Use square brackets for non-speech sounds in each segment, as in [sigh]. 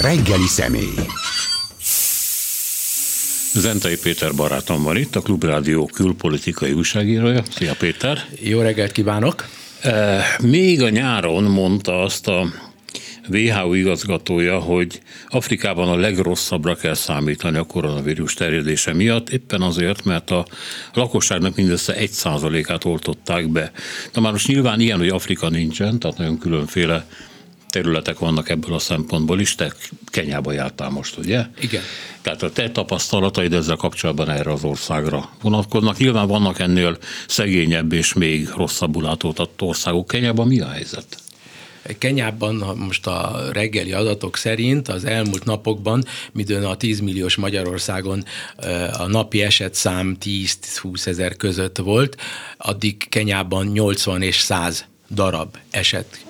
Reggeli személy. Zentai Péter barátom van itt, a Klubrádió külpolitikai újságírója. Szia Péter! Jó reggelt kívánok! Még a nyáron mondta azt a WHO igazgatója, hogy Afrikában a legrosszabbra kell számítani a koronavírus terjedése miatt, éppen azért, mert a lakosságnak mindössze egy százalékát oltották be. De már most nyilván ilyen, hogy Afrika nincsen, tehát nagyon különféle területek vannak ebből a szempontból is. Te Kenyába jártál most, ugye? Igen. Tehát a te tapasztalataid ezzel kapcsolatban erre az országra vonatkoznak. Nyilván vannak ennél szegényebb és még rosszabbul látódott országok. Kenyában mi a helyzet? Kenyában most a reggeli adatok szerint az elmúlt napokban, midőn a 10 milliós Magyarországon a napi esetszám 10-20 ezer között volt, addig Kenyában 80 és 100 darab eset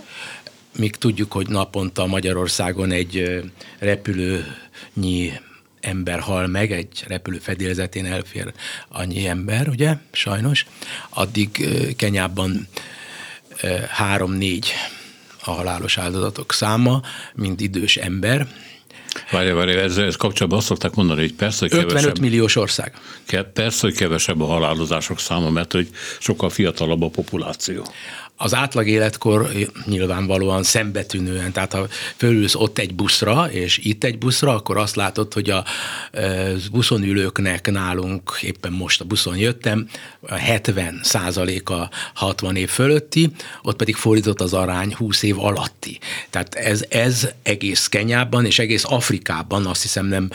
míg tudjuk, hogy naponta Magyarországon egy repülőnyi ember hal meg, egy repülő fedélzetén elfér annyi ember, ugye, sajnos, addig Kenyában három-négy a halálos áldozatok száma, mint idős ember. Várj, várj, ezzel ez kapcsolatban azt szokták mondani, hogy persze, hogy 55 kevesebb, milliós ország. Persze, hogy kevesebb a halálozások száma, mert hogy sokkal fiatalabb a populáció az átlag életkor nyilvánvalóan szembetűnően, tehát ha fölülsz ott egy buszra, és itt egy buszra, akkor azt látod, hogy a buszon ülőknek nálunk, éppen most a buszon jöttem, 70 százaléka 60 év fölötti, ott pedig fordított az arány 20 év alatti. Tehát ez, ez egész Kenyában és egész Afrikában, azt hiszem nem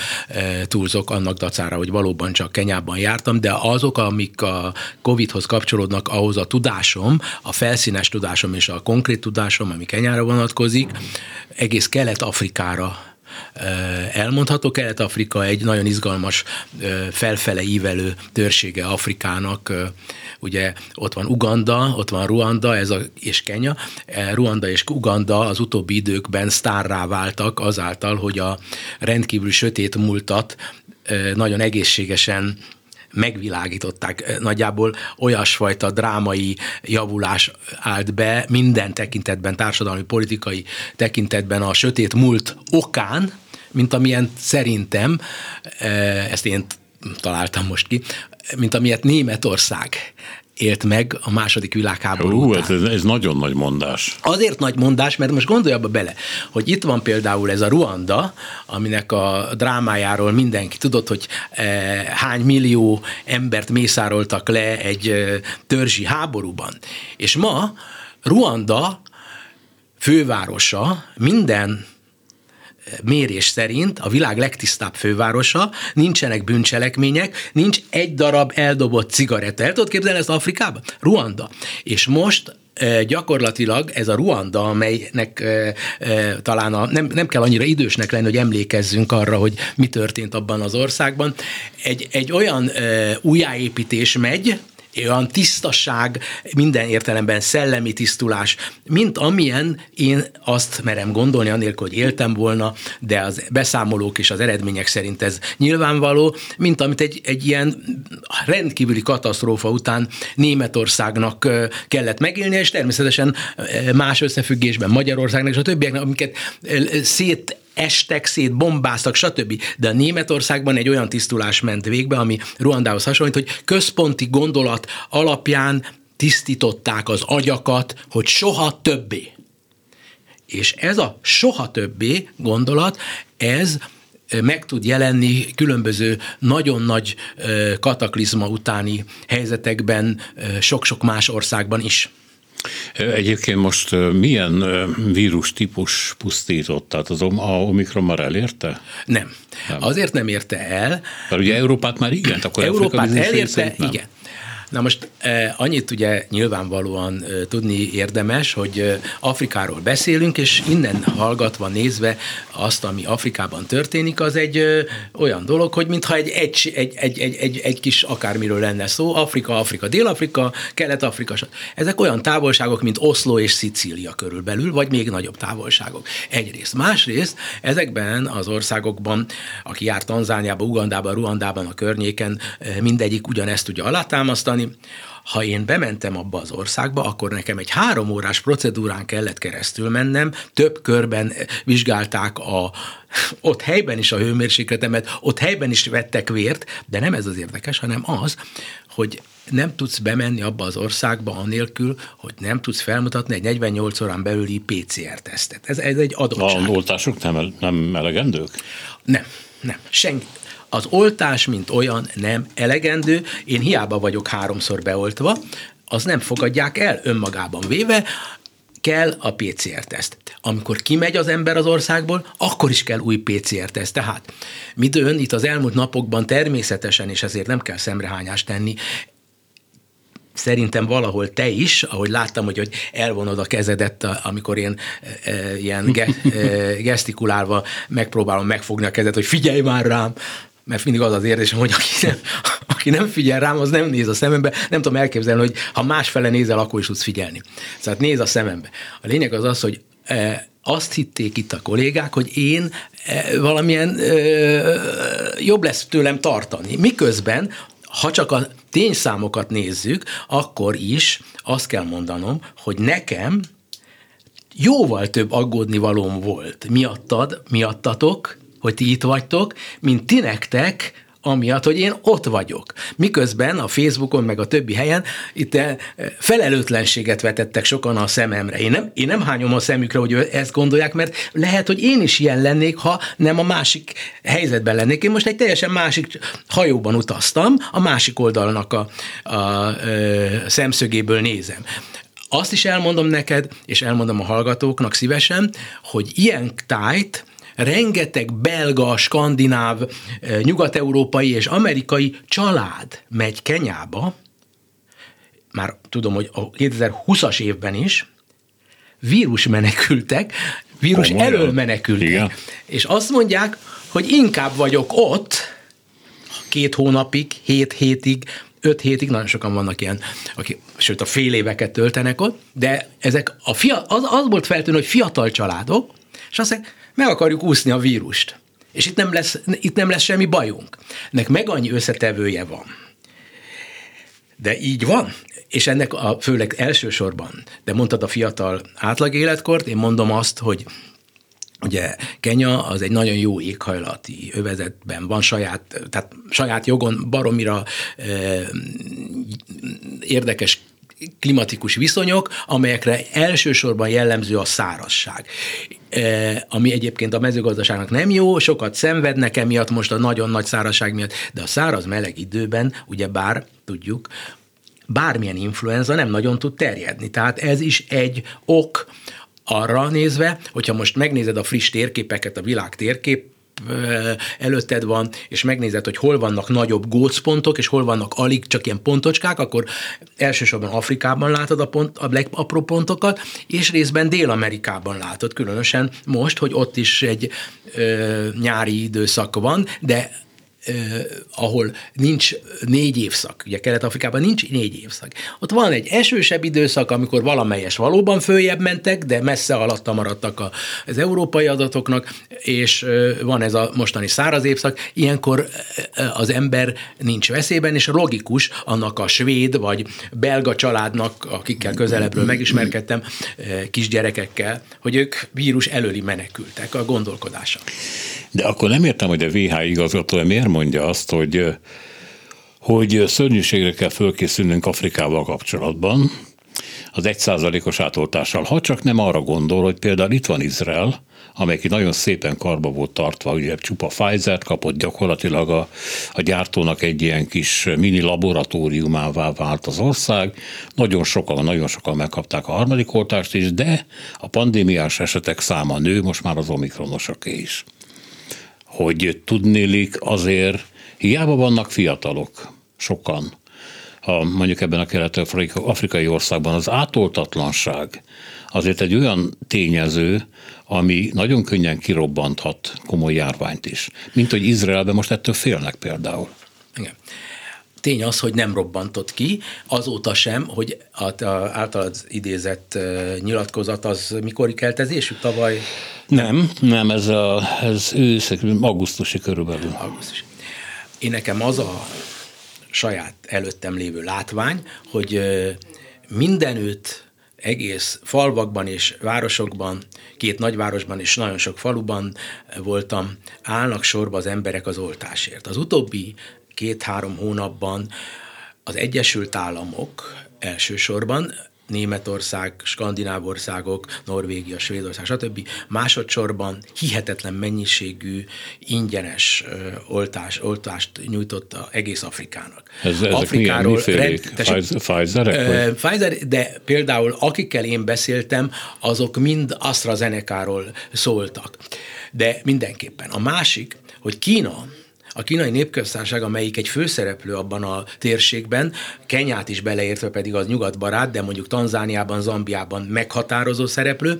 túlzok annak dacára, hogy valóban csak Kenyában jártam, de azok, amik a Covid-hoz kapcsolódnak, ahhoz a tudásom, a felszín felszínes tudásom és a konkrét tudásom, ami Kenyára vonatkozik, egész Kelet-Afrikára elmondható. Kelet-Afrika egy nagyon izgalmas, felfele ívelő törsége Afrikának. Ugye ott van Uganda, ott van Ruanda ez a, és Kenya. Ruanda és Uganda az utóbbi időkben sztárrá váltak azáltal, hogy a rendkívül sötét múltat nagyon egészségesen megvilágították. Nagyjából olyasfajta drámai javulás állt be minden tekintetben, társadalmi, politikai tekintetben a sötét múlt okán, mint amilyen szerintem, ezt én találtam most ki, mint amilyet Németország élt meg a második világháború Hú, után. Ez, ez nagyon nagy mondás. Azért nagy mondás, mert most gondolj abba bele, hogy itt van például ez a Ruanda, aminek a drámájáról mindenki tudott, hogy e, hány millió embert mészároltak le egy e, törzsi háborúban. És ma Ruanda fővárosa minden mérés szerint a világ legtisztább fővárosa, nincsenek bűncselekmények, nincs egy darab eldobott cigaretta. El tudod képzelni ezt Afrikában? Ruanda. És most e, gyakorlatilag ez a Ruanda, amelynek e, e, talán a, nem, nem kell annyira idősnek lenni, hogy emlékezzünk arra, hogy mi történt abban az országban, egy, egy olyan újjáépítés megy, olyan tisztaság, minden értelemben szellemi tisztulás, mint amilyen én azt merem gondolni, anélkül, hogy éltem volna, de az beszámolók és az eredmények szerint ez nyilvánvaló, mint amit egy, egy ilyen rendkívüli katasztrófa után Németországnak kellett megélni, és természetesen más összefüggésben Magyarországnak és a többieknek, amiket szét estek szét, bombáztak, stb. De a Németországban egy olyan tisztulás ment végbe, ami Ruandához hasonlít, hogy központi gondolat alapján tisztították az agyakat, hogy soha többé. És ez a soha többé gondolat, ez meg tud jelenni különböző nagyon nagy kataklizma utáni helyzetekben sok-sok más országban is. Egyébként most milyen vírus típus pusztított? Tehát az a Omikron már elérte? Nem. nem. Azért nem érte el. Mert ugye Európát már igen, akkor Európát elérte, igen. Na most eh, annyit ugye nyilvánvalóan eh, tudni érdemes, hogy eh, Afrikáról beszélünk, és innen hallgatva, nézve azt, ami Afrikában történik, az egy olyan dolog, hogy mintha egy, egy, egy, egy, egy, egy, egy kis akármiről lenne szó, Afrika, Afrika, Dél-Afrika, Kelet-Afrika. Ezek olyan távolságok, mint Oszló és Szicília körülbelül, vagy még nagyobb távolságok. Egyrészt. Másrészt ezekben az országokban, aki jár Tanzániában, Ugandában, Ruandában, a környéken, mindegyik ugyanezt tudja alátámasztani, mondani, ha én bementem abba az országba, akkor nekem egy három órás procedúrán kellett keresztül mennem, több körben vizsgálták a, [laughs] ott helyben is a hőmérsékletemet, ott helyben is vettek vért, de nem ez az érdekes, hanem az, hogy nem tudsz bemenni abba az országba anélkül, hogy nem tudsz felmutatni egy 48 órán belüli PCR-tesztet. Ez, ez egy adottság. A oltások nem, nem elegendők? Nem, nem. Senki, az oltás, mint olyan nem elegendő, én hiába vagyok háromszor beoltva, az nem fogadják el önmagában véve, kell a PCR-teszt. Amikor kimegy az ember az országból, akkor is kell új PCR-teszt. Tehát midőn itt az elmúlt napokban természetesen, és ezért nem kell szemrehányást tenni, szerintem valahol te is, ahogy láttam, hogy, hogy elvonod a kezedet, amikor én e, e, ilyen ge, e, [laughs] gesztikulálva megpróbálom megfogni a kezedet, hogy figyelj már rám, mert mindig az az érzésem, hogy aki nem, aki nem figyel rám, az nem néz a szemembe. Nem tudom elképzelni, hogy ha másfele nézel, akkor is tudsz figyelni. Szóval néz a szemembe. A lényeg az az, hogy e, azt hitték itt a kollégák, hogy én e, valamilyen e, jobb lesz tőlem tartani. Miközben, ha csak a tényszámokat nézzük, akkor is azt kell mondanom, hogy nekem jóval több aggódni valóm volt miattad, miattatok, hogy ti itt vagytok, mint ti nektek, amiatt, hogy én ott vagyok. Miközben a Facebookon, meg a többi helyen itt eh, felelőtlenséget vetettek sokan a szememre. Én nem, én nem hányom a szemükre, hogy ezt gondolják, mert lehet, hogy én is ilyen lennék, ha nem a másik helyzetben lennék. Én most egy teljesen másik hajóban utaztam, a másik oldalnak a, a, a, szemszögéből nézem. Azt is elmondom neked, és elmondom a hallgatóknak szívesen, hogy ilyen tájt rengeteg belga, skandináv, eh, nyugat-európai és amerikai család megy Kenyába, már tudom, hogy a 2020-as évben is, vírus menekültek, vírus Komolyan. elől menekültek. Igen. És azt mondják, hogy inkább vagyok ott két hónapig, hét hétig, öt hétig, nagyon sokan vannak ilyen, akik, sőt a fél éveket töltenek ott, de ezek a fia, az, az volt feltűnő, hogy fiatal családok, és azt mondják, meg akarjuk úszni a vírust. És itt nem lesz, itt nem lesz semmi bajunk. Ennek meg annyi összetevője van. De így van, és ennek a főleg elsősorban, de mondtad a fiatal átlag életkort, én mondom azt, hogy Ugye Kenya az egy nagyon jó éghajlati övezetben van saját, tehát saját jogon baromira eh, érdekes klimatikus viszonyok, amelyekre elsősorban jellemző a szárazság e, ami egyébként a mezőgazdaságnak nem jó, sokat szenvednek emiatt most a nagyon nagy szárazság miatt, de a száraz meleg időben, ugye bár tudjuk, bármilyen influenza nem nagyon tud terjedni. Tehát ez is egy ok arra nézve, hogyha most megnézed a friss térképeket, a világ térkép előtted van, és megnézed, hogy hol vannak nagyobb gócpontok, és hol vannak alig csak ilyen pontocskák, akkor elsősorban Afrikában látod a, pont, a apró pontokat, és részben Dél-Amerikában látod, különösen most, hogy ott is egy ö, nyári időszak van, de eh, ahol nincs négy évszak, ugye Kelet-Afrikában nincs négy évszak. Ott van egy esősebb időszak, amikor valamelyes valóban följebb mentek, de messze alatta maradtak a, az európai adatoknak, és van ez a mostani száraz évszak, ilyenkor az ember nincs veszélyben, és logikus annak a svéd vagy belga családnak, akikkel közelebbről megismerkedtem, kisgyerekekkel, hogy ők vírus előli menekültek a gondolkodása. De akkor nem értem, hogy a VH igazgatója miért mondja azt, hogy, hogy szörnyűségre kell fölkészülnünk Afrikával kapcsolatban, az egyszázalékos átoltással, ha csak nem arra gondol, hogy például itt van Izrael, amelyik nagyon szépen karba volt tartva, ugye csupa Pfizer-t kapott, gyakorlatilag a, a gyártónak egy ilyen kis mini laboratóriumává vált az ország. Nagyon sokan, nagyon sokan megkapták a harmadik oltást is, de a pandémiás esetek száma nő, most már az omikronosoké is hogy tudnélik azért, hiába vannak fiatalok, sokan, ha mondjuk ebben a kelet-afrikai országban az átoltatlanság azért egy olyan tényező, ami nagyon könnyen kirobbanthat komoly járványt is. Mint hogy Izraelben most ettől félnek például. Igen. Tény az, hogy nem robbantott ki, azóta sem, hogy a, a általad idézett nyilatkozat az mikor keltezésű tavaly? Nem, nem, ez, a, ez ősz, augusztusi körülbelül. Augusztusi. Én nekem az a saját előttem lévő látvány, hogy mindenütt egész falvakban és városokban, két nagyvárosban és nagyon sok faluban voltam, állnak sorba az emberek az oltásért. Az utóbbi két-három hónapban az Egyesült Államok elsősorban Németország, Skandináv országok, Norvégia, Svédország, stb. másodszorban hihetetlen mennyiségű ingyenes oltás, oltást nyújtotta egész Afrikának. Ez, ezek Afrikáról milyen, rend, Pfizer-ek? Pfizer, de például akikkel én beszéltem, azok mind AstraZeneca-ról szóltak. De mindenképpen. A másik, hogy Kína a kínai népköztársaság, amelyik egy főszereplő abban a térségben, Kenyát is beleértve pedig az nyugatbarát, de mondjuk Tanzániában, Zambiában meghatározó szereplő,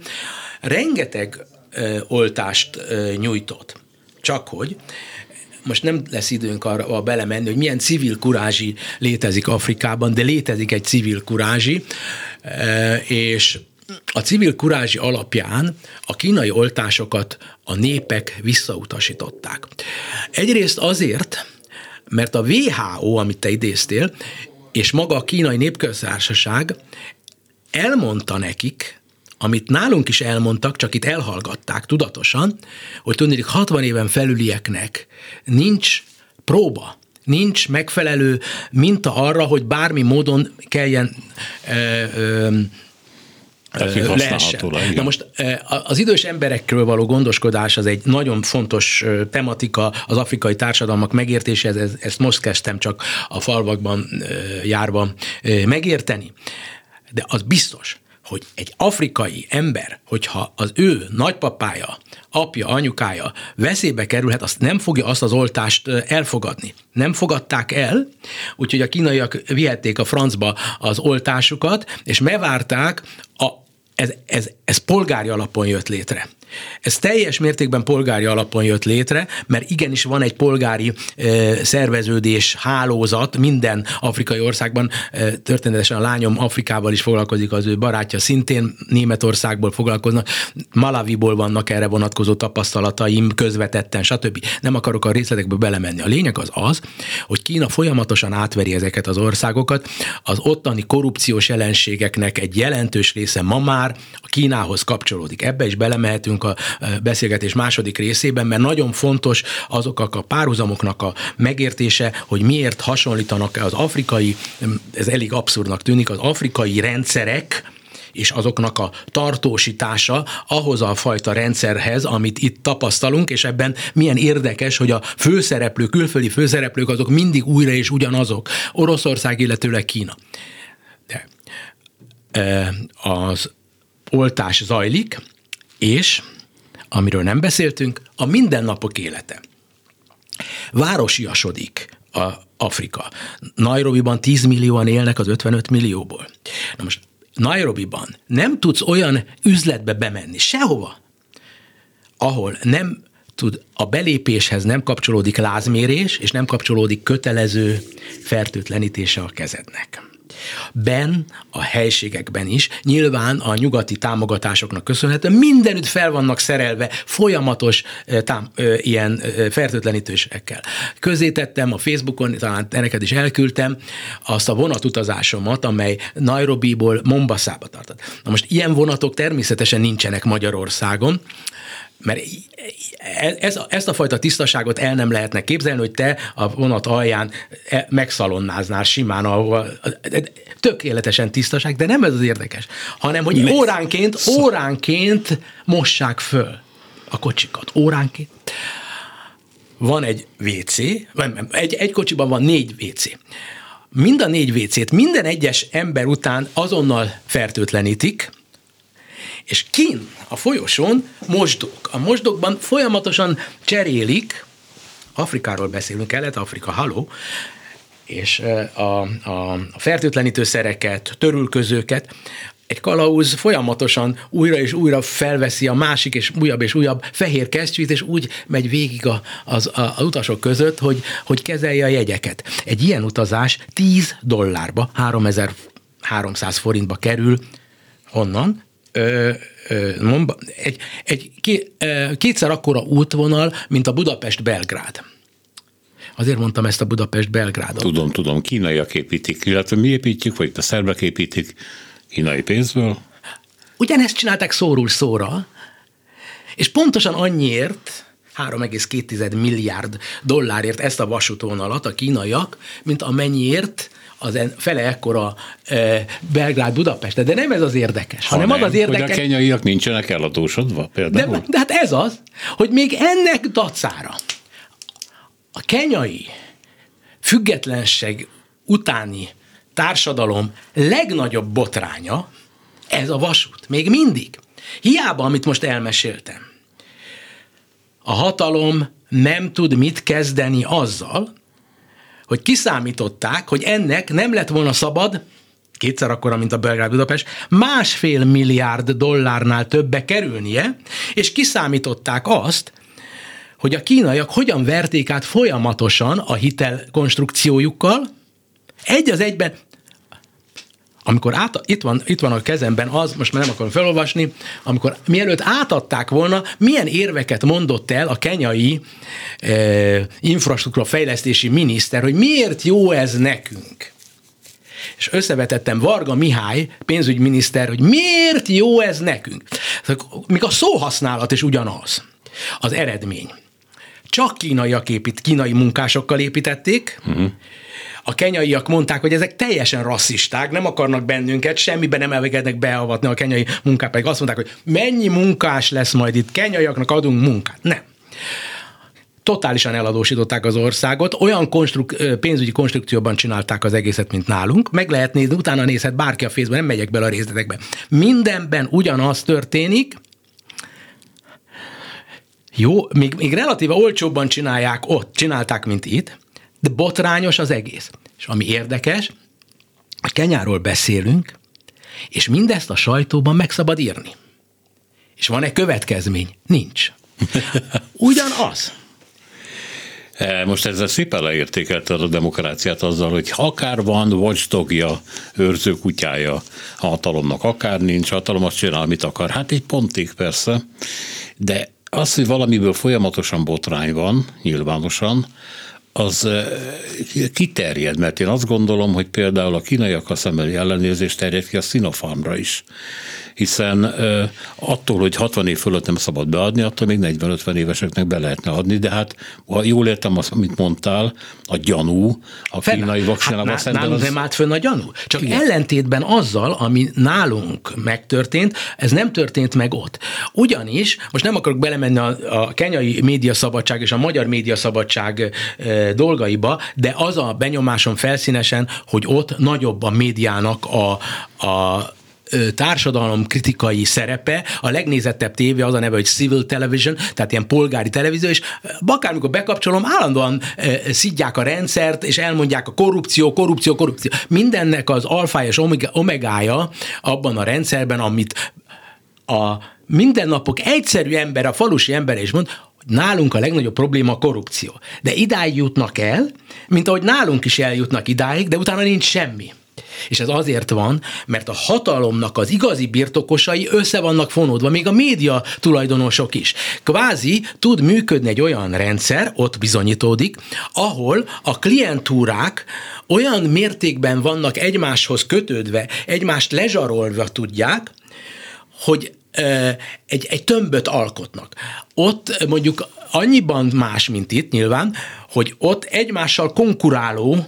rengeteg ö, oltást ö, nyújtott. Csak hogy most nem lesz időnk arra belemenni, hogy milyen civil kurázsi létezik Afrikában, de létezik egy civil kurázsi, és a civil kurázsi alapján a kínai oltásokat a népek visszautasították. Egyrészt azért, mert a WHO, amit te idéztél, és maga a kínai népköztársaság elmondta nekik, amit nálunk is elmondtak, csak itt elhallgatták tudatosan, hogy tudnék 60 éven felülieknek nincs próba, nincs megfelelő minta arra, hogy bármi módon kelljen ö, ö, lehessen. Na most az idős emberekről való gondoskodás az egy nagyon fontos tematika az afrikai társadalmak megértéséhez, ezt most kezdtem csak a falvakban járva megérteni. De az biztos, hogy egy afrikai ember, hogyha az ő nagypapája, apja, anyukája veszélybe kerülhet, azt nem fogja azt az oltást elfogadni. Nem fogadták el, úgyhogy a kínaiak vihették a francba az oltásukat, és megvárták a ez, ez, ez polgári alapon jött létre. Ez teljes mértékben polgári alapon jött létre, mert igenis van egy polgári szerveződés, hálózat minden afrikai országban. Történetesen a lányom Afrikával is foglalkozik, az ő barátja szintén Németországból foglalkoznak, Malaviból vannak erre vonatkozó tapasztalataim közvetetten, stb. Nem akarok a részletekbe belemenni. A lényeg az az, hogy Kína folyamatosan átveri ezeket az országokat, az ottani korrupciós jelenségeknek egy jelentős része ma már a Kínához kapcsolódik. Ebbe is belemehetünk a beszélgetés második részében, mert nagyon fontos azoknak a párhuzamoknak a megértése, hogy miért hasonlítanak az afrikai, ez elég abszurdnak tűnik, az afrikai rendszerek, és azoknak a tartósítása ahhoz a fajta rendszerhez, amit itt tapasztalunk, és ebben milyen érdekes, hogy a főszereplők, külföldi főszereplők azok mindig újra és ugyanazok. Oroszország, illetőleg Kína. De az oltás zajlik, és amiről nem beszéltünk, a mindennapok élete. Városiasodik a Afrika. Nairobiban 10 millióan élnek az 55 millióból. Na most Nairobiban nem tudsz olyan üzletbe bemenni, sehova, ahol nem tud, a belépéshez nem kapcsolódik lázmérés, és nem kapcsolódik kötelező fertőtlenítése a kezednek ben, a helységekben is, nyilván a nyugati támogatásoknak köszönhetően mindenütt fel vannak szerelve folyamatos tám, ilyen fertőtlenítősekkel. Közé tettem a Facebookon, talán neked is elküldtem azt a vonatutazásomat, amely Nairobiból Mombasszába tartott. Na most ilyen vonatok természetesen nincsenek Magyarországon, mert e, ez, ezt a fajta tisztaságot el nem lehetne képzelni, hogy te a vonat alján e, megszalonnáznál simán, ahol tökéletesen tisztaság, de nem ez az érdekes, hanem hogy óránként, óránként mossák föl a kocsikat. Óránként. Van egy WC, egy, egy kocsiban van négy WC. Mind a négy WC-t minden egyes ember után azonnal fertőtlenítik, és kin a folyosón mosdók. A mosdókban folyamatosan cserélik, Afrikáról beszélünk, Kelet-Afrika, haló, és a, a, fertőtlenítőszereket, törülközőket, egy kalauz folyamatosan újra és újra felveszi a másik és újabb és újabb fehér kesztyűt, és úgy megy végig a, az, a, az utasok között, hogy, hogy kezelje a jegyeket. Egy ilyen utazás 10 dollárba, 3300 forintba kerül, honnan? Ö, ö, egy, egy ké, ö, kétszer akkora útvonal, mint a Budapest-Belgrád Azért mondtam ezt a Budapest-Belgrádot. Tudom, tudom, kínaiak építik, illetve mi építjük, vagy a szerbek építik kínai pénzből. Ugyanezt csinálták szóról szóra, és pontosan annyiért, 3,2 milliárd dollárért ezt a vasútvonalat a kínaiak, mint amennyiért az fele ekkora e, Belgrád Budapest. De nem ez az érdekes, ha hanem nem, az az érdekes. Hogy a kenyaiak nincsenek eladósodva például. De, de hát ez az, hogy még ennek dacára a kenyai függetlenség utáni társadalom legnagyobb botránya, ez a vasút. Még mindig. Hiába, amit most elmeséltem. A hatalom nem tud mit kezdeni azzal, hogy kiszámították, hogy ennek nem lett volna szabad, kétszer akkora, mint a Belgrád Budapest, másfél milliárd dollárnál többe kerülnie, és kiszámították azt, hogy a kínaiak hogyan verték át folyamatosan a hitelkonstrukciójukkal, egy az egyben amikor át, itt, van, itt van a kezemben az, most már nem akarom felolvasni, amikor mielőtt átadták volna, milyen érveket mondott el a kenyai e, infrastruktúra fejlesztési miniszter, hogy miért jó ez nekünk. És összevetettem Varga Mihály, pénzügyminiszter, hogy miért jó ez nekünk. Míg a szóhasználat is ugyanaz, az eredmény. Csak kínaiak épít, kínai munkásokkal építették, uh-huh a kenyaiak mondták, hogy ezek teljesen rasszisták, nem akarnak bennünket, semmiben nem elvegednek beavatni a kenyai munkát, pedig azt mondták, hogy mennyi munkás lesz majd itt, kenyaiaknak adunk munkát. Nem totálisan eladósították az országot, olyan konstruk- pénzügyi konstrukcióban csinálták az egészet, mint nálunk. Meg lehet nézni, utána nézhet bárki a Facebookon, nem megyek bele a részletekbe. Mindenben ugyanaz történik, jó, még, még relatíve olcsóbban csinálják ott, csinálták, mint itt, de botrányos az egész. És ami érdekes, a Kenyáról beszélünk, és mindezt a sajtóban meg szabad írni. És van-e következmény? Nincs. [laughs] Ugyanaz. E, most ezzel szépen leértékelted a demokráciát azzal, hogy akár van watchdogja, őrző kutyája a hatalomnak, akár nincs hatalom, azt csinál, amit akar. Hát egy pontig persze, de az, hogy valamiből folyamatosan botrány van, nyilvánosan, az kiterjed, mert én azt gondolom, hogy például a kínaiak a szemeli ellenőrzés terjed ki a Sinopharmra is hiszen attól, hogy 60 év fölött nem szabad beadni, attól még 40-50 éveseknek be lehetne adni, de hát ha jól értem azt, amit mondtál, a gyanú a kínai vakcinával hát, szemben. Nálunk az... nem állt fönn a gyanú. Csak Igen. ellentétben azzal, ami nálunk megtörtént, ez nem történt meg ott. Ugyanis, most nem akarok belemenni a, a kenyai médiaszabadság és a magyar médiaszabadság e, dolgaiba, de az a benyomásom felszínesen, hogy ott nagyobb a médiának a, a társadalom kritikai szerepe, a legnézettebb tévé az a neve, hogy civil television, tehát ilyen polgári televízió, és akármikor bekapcsolom, állandóan szidják a rendszert, és elmondják a korrupció, korrupció, korrupció. Mindennek az alfája és omegája abban a rendszerben, amit a mindennapok egyszerű ember, a falusi ember is mond, nálunk a legnagyobb probléma a korrupció. De idáig jutnak el, mint ahogy nálunk is eljutnak idáig, de utána nincs semmi. És ez azért van, mert a hatalomnak az igazi birtokosai össze vannak fonódva, még a média tulajdonosok is. Kvázi tud működni egy olyan rendszer, ott bizonyítódik, ahol a klientúrák olyan mértékben vannak egymáshoz kötődve, egymást lezsarolva tudják, hogy egy, egy tömböt alkotnak. Ott mondjuk annyiban más, mint itt nyilván, hogy ott egymással konkuráló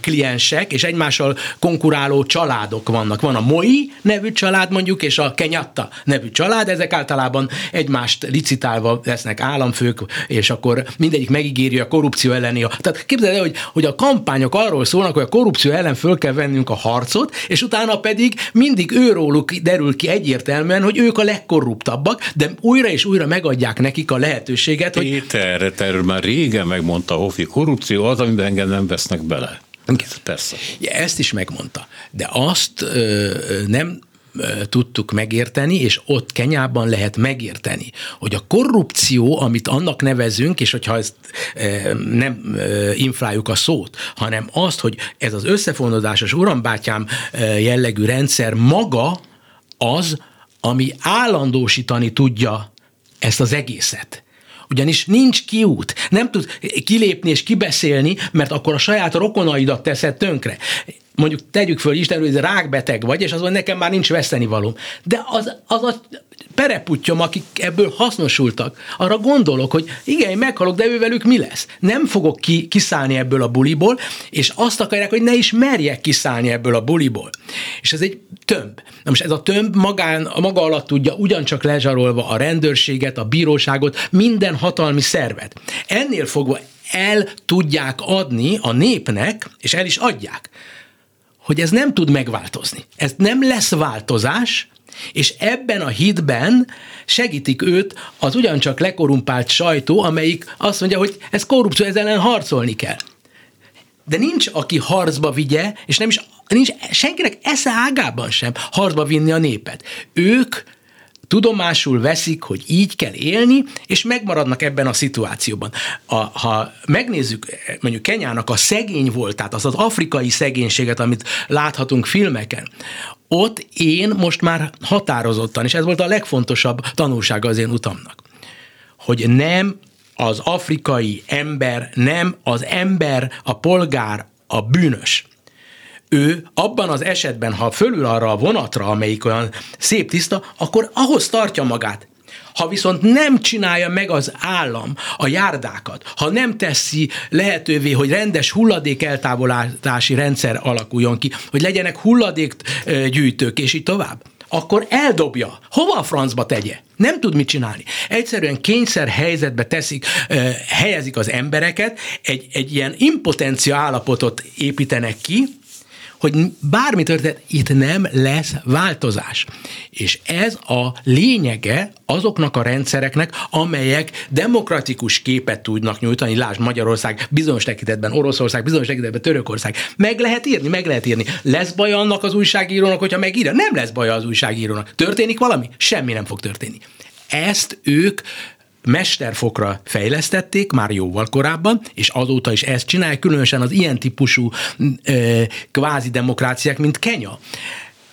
kliensek és egymással konkuráló családok vannak. Van a MOI nevű család mondjuk, és a Kenyatta nevű család, ezek általában egymást licitálva lesznek államfők, és akkor mindegyik megígéri a korrupció elleni. Tehát képzeld el, hogy, hogy a kampányok arról szólnak, hogy a korrupció ellen föl kell vennünk a harcot, és utána pedig mindig őróluk derül ki egyértelműen, hogy ők a legkorruptabbak, de újra és újra megadják nekik a lehetőséget, hogy... Péter, erről már régen megmondta Hofi, korrupció az, amiben engem nem vesznek bele. Persze. Ja, ezt is megmondta. De azt ö, nem tudtuk megérteni, és ott Kenyában lehet megérteni, hogy a korrupció, amit annak nevezünk, és hogyha ezt nem infláljuk a szót, hanem azt, hogy ez az összefonódásos urambátyám jellegű rendszer maga az, ami állandósítani tudja ezt az egészet Ugyanis nincs kiút. Nem tud kilépni és kibeszélni, mert akkor a saját rokonaidat teszed tönkre mondjuk tegyük föl, Isten, hogy rákbeteg vagy, és az, hogy nekem már nincs vesztenivalóm. De az, az a pereputyom, akik ebből hasznosultak, arra gondolok, hogy igen, én meghalok, de ővelük mi lesz? Nem fogok ki, kiszállni ebből a buliból, és azt akarják, hogy ne is merjek kiszállni ebből a buliból. És ez egy tömb. Na most ez a tömb magán, a maga alatt tudja ugyancsak lezsarolva a rendőrséget, a bíróságot, minden hatalmi szervet. Ennél fogva el tudják adni a népnek, és el is adják, hogy ez nem tud megváltozni. Ez nem lesz változás, és ebben a hitben segítik őt az ugyancsak lekorumpált sajtó, amelyik azt mondja, hogy ez korrupció, ezzel ellen harcolni kell. De nincs, aki harcba vigye, és nem is nincs senkinek esze ágában sem harcba vinni a népet. Ők tudomásul veszik, hogy így kell élni, és megmaradnak ebben a szituációban. A, ha megnézzük mondjuk Kenyának a szegény voltát, az az afrikai szegénységet, amit láthatunk filmeken, ott én most már határozottan, és ez volt a legfontosabb tanulsága az én utamnak, hogy nem az afrikai ember, nem az ember, a polgár, a bűnös, ő abban az esetben, ha fölül arra a vonatra, amelyik olyan szép tiszta, akkor ahhoz tartja magát. Ha viszont nem csinálja meg az állam a járdákat, ha nem teszi lehetővé, hogy rendes hulladék eltávolási rendszer alakuljon ki, hogy legyenek hulladékgyűjtők, és így tovább, akkor eldobja. Hova a francba tegye? Nem tud mit csinálni. Egyszerűen kényszer helyzetbe teszik, helyezik az embereket, egy, egy ilyen impotencia állapotot építenek ki, hogy bármi történt, itt nem lesz változás. És ez a lényege azoknak a rendszereknek, amelyek demokratikus képet tudnak nyújtani, lásd Magyarország, bizonyos tekintetben Oroszország, bizonyos tekintetben Törökország. Meg lehet írni, meg lehet írni. Lesz baj annak az újságírónak, hogyha megírja? Nem lesz baj az újságírónak. Történik valami? Semmi nem fog történni. Ezt ők mesterfokra fejlesztették már jóval korábban, és azóta is ezt csinálják, különösen az ilyen típusú e, kvázi demokráciák, mint Kenya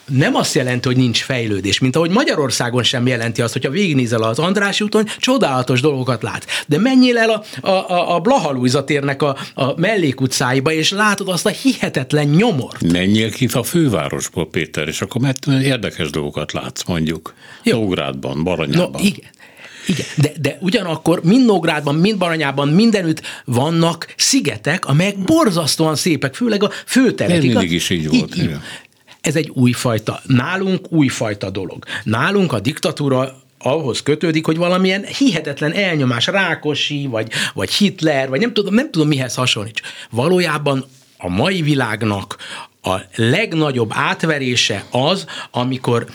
nem azt jelenti, hogy nincs fejlődés, mint ahogy Magyarországon sem jelenti azt, hogyha végignézel az András úton, csodálatos dolgokat lát. De menjél el a, a, a Blaha térnek a, a mellékutcáiba, és látod azt a hihetetlen nyomort. Menjél ki a fővárosból, Péter, és akkor mert érdekes dolgokat látsz, mondjuk. Jó. Nógrádban, Baranyában. No, igen. Igen, de, de ugyanakkor mind Nógrádban, mind Baranyában mindenütt vannak szigetek, amelyek borzasztóan szépek, főleg a főterek. Mindig is így volt. Így, ez egy újfajta, nálunk újfajta dolog. Nálunk a diktatúra ahhoz kötődik, hogy valamilyen hihetetlen elnyomás, Rákosi, vagy, vagy Hitler, vagy nem tudom, nem tudom mihez hasonlít. Valójában a mai világnak a legnagyobb átverése az, amikor